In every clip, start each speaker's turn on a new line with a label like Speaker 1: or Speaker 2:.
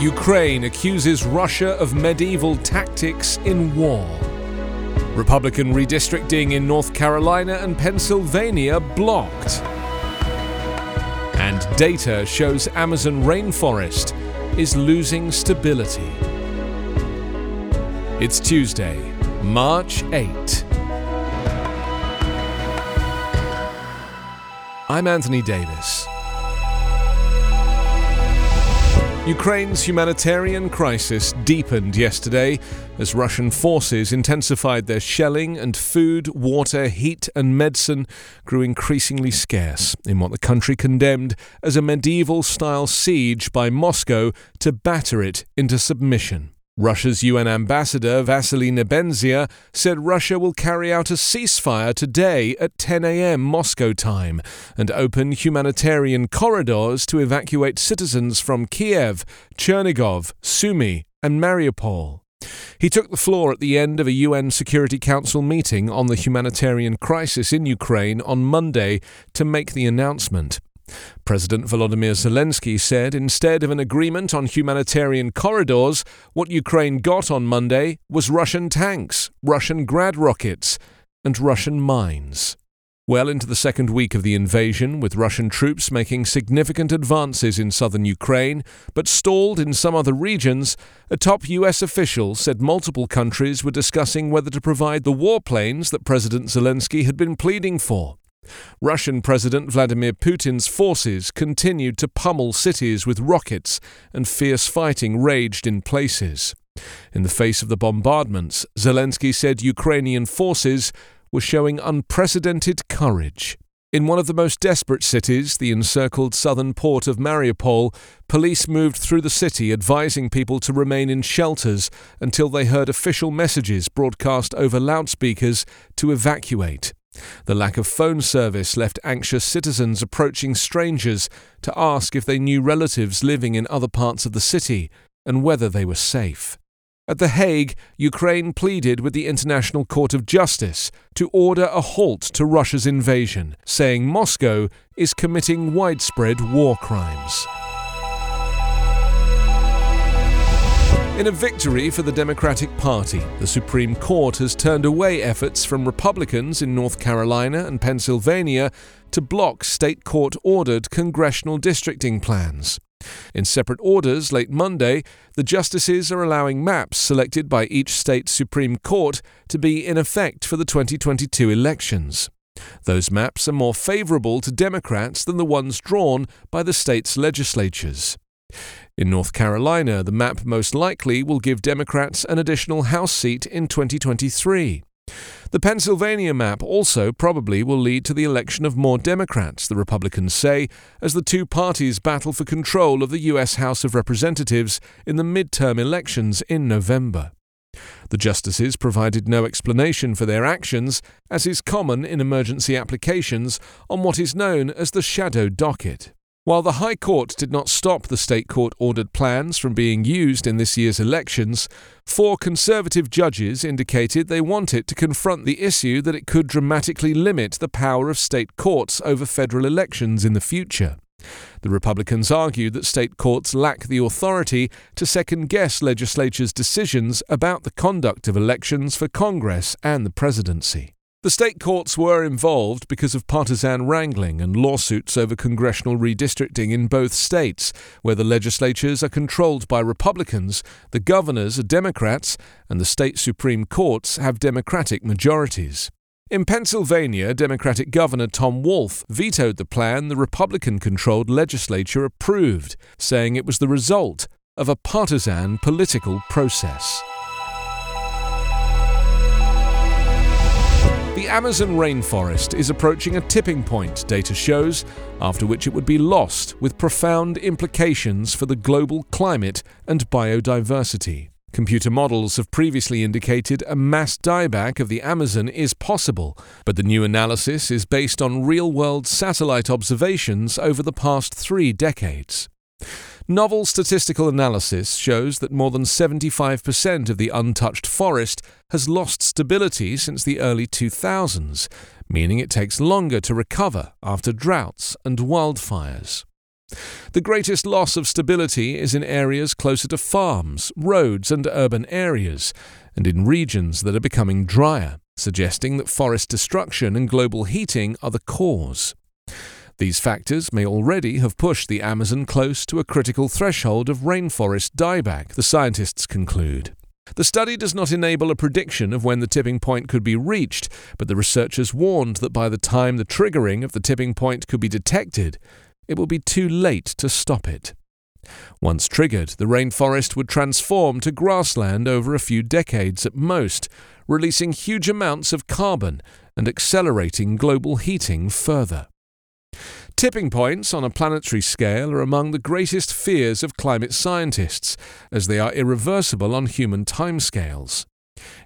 Speaker 1: Ukraine accuses Russia of medieval tactics in war. Republican redistricting in North Carolina and Pennsylvania blocked. And data shows Amazon rainforest is losing stability. It's Tuesday, March 8. I'm Anthony Davis. Ukraine's humanitarian crisis deepened yesterday as Russian forces intensified their shelling and food, water, heat, and medicine grew increasingly scarce in what the country condemned as a medieval style siege by Moscow to batter it into submission. Russia's UN ambassador Vasily Nebenzia said Russia will carry out a ceasefire today at 10 a.m. Moscow time and open humanitarian corridors to evacuate citizens from Kiev, Chernigov, Sumy, and Mariupol. He took the floor at the end of a UN Security Council meeting on the humanitarian crisis in Ukraine on Monday to make the announcement. President Volodymyr Zelensky said instead of an agreement on humanitarian corridors, what Ukraine got on Monday was Russian tanks, Russian grad rockets, and Russian mines. Well into the second week of the invasion, with Russian troops making significant advances in southern Ukraine, but stalled in some other regions, a top US official said multiple countries were discussing whether to provide the warplanes that President Zelensky had been pleading for. Russian President Vladimir Putin's forces continued to pummel cities with rockets, and fierce fighting raged in places. In the face of the bombardments, Zelensky said Ukrainian forces were showing unprecedented courage. In one of the most desperate cities, the encircled southern port of Mariupol, police moved through the city advising people to remain in shelters until they heard official messages broadcast over loudspeakers to evacuate. The lack of phone service left anxious citizens approaching strangers to ask if they knew relatives living in other parts of the city and whether they were safe. At The Hague, Ukraine pleaded with the International Court of Justice to order a halt to Russia's invasion, saying Moscow is committing widespread war crimes. In a victory for the Democratic Party, the Supreme Court has turned away efforts from Republicans in North Carolina and Pennsylvania to block state court ordered congressional districting plans. In separate orders late Monday, the justices are allowing maps selected by each state Supreme Court to be in effect for the 2022 elections. Those maps are more favorable to Democrats than the ones drawn by the state's legislatures. In North Carolina, the map most likely will give Democrats an additional House seat in 2023. The Pennsylvania map also probably will lead to the election of more Democrats, the Republicans say, as the two parties battle for control of the U.S. House of Representatives in the midterm elections in November. The justices provided no explanation for their actions, as is common in emergency applications, on what is known as the shadow docket. While the High Court did not stop the state court ordered plans from being used in this year's elections, four conservative judges indicated they want it to confront the issue that it could dramatically limit the power of state courts over federal elections in the future. The Republicans argued that state courts lack the authority to second guess legislatures' decisions about the conduct of elections for Congress and the presidency. The state courts were involved because of partisan wrangling and lawsuits over congressional redistricting in both states, where the legislatures are controlled by Republicans, the governors are Democrats, and the state Supreme Courts have Democratic majorities. In Pennsylvania, Democratic Governor Tom Wolf vetoed the plan the Republican controlled legislature approved, saying it was the result of a partisan political process. The Amazon rainforest is approaching a tipping point, data shows, after which it would be lost, with profound implications for the global climate and biodiversity. Computer models have previously indicated a mass dieback of the Amazon is possible, but the new analysis is based on real world satellite observations over the past three decades. Novel statistical analysis shows that more than 75% of the untouched forest has lost stability since the early 2000s, meaning it takes longer to recover after droughts and wildfires. The greatest loss of stability is in areas closer to farms, roads, and urban areas, and in regions that are becoming drier, suggesting that forest destruction and global heating are the cause. These factors may already have pushed the Amazon close to a critical threshold of rainforest dieback, the scientists conclude. The study does not enable a prediction of when the tipping point could be reached, but the researchers warned that by the time the triggering of the tipping point could be detected, it will be too late to stop it. Once triggered, the rainforest would transform to grassland over a few decades at most, releasing huge amounts of carbon and accelerating global heating further. Tipping points on a planetary scale are among the greatest fears of climate scientists, as they are irreversible on human timescales.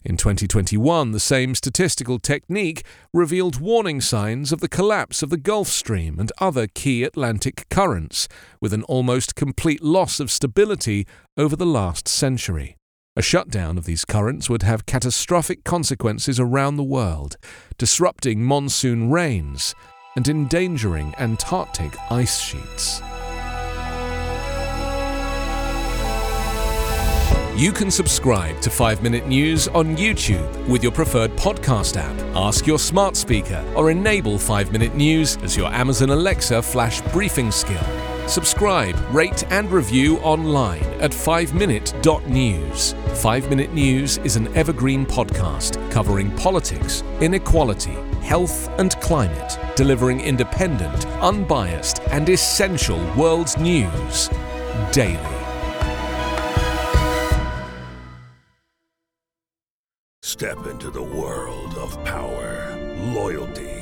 Speaker 1: In 2021, the same statistical technique revealed warning signs of the collapse of the Gulf Stream and other key Atlantic currents, with an almost complete loss of stability over the last century. A shutdown of these currents would have catastrophic consequences around the world, disrupting monsoon rains and endangering Antarctic ice sheets. You can subscribe to 5 Minute News on YouTube with your preferred podcast app. Ask your smart speaker or enable 5 Minute News as your Amazon Alexa flash briefing skill. Subscribe, rate, and review online at 5minute.news. 5 Minute News is an evergreen podcast covering politics, inequality, health, and climate, delivering independent, unbiased, and essential world news daily.
Speaker 2: Step into the world of power, loyalty,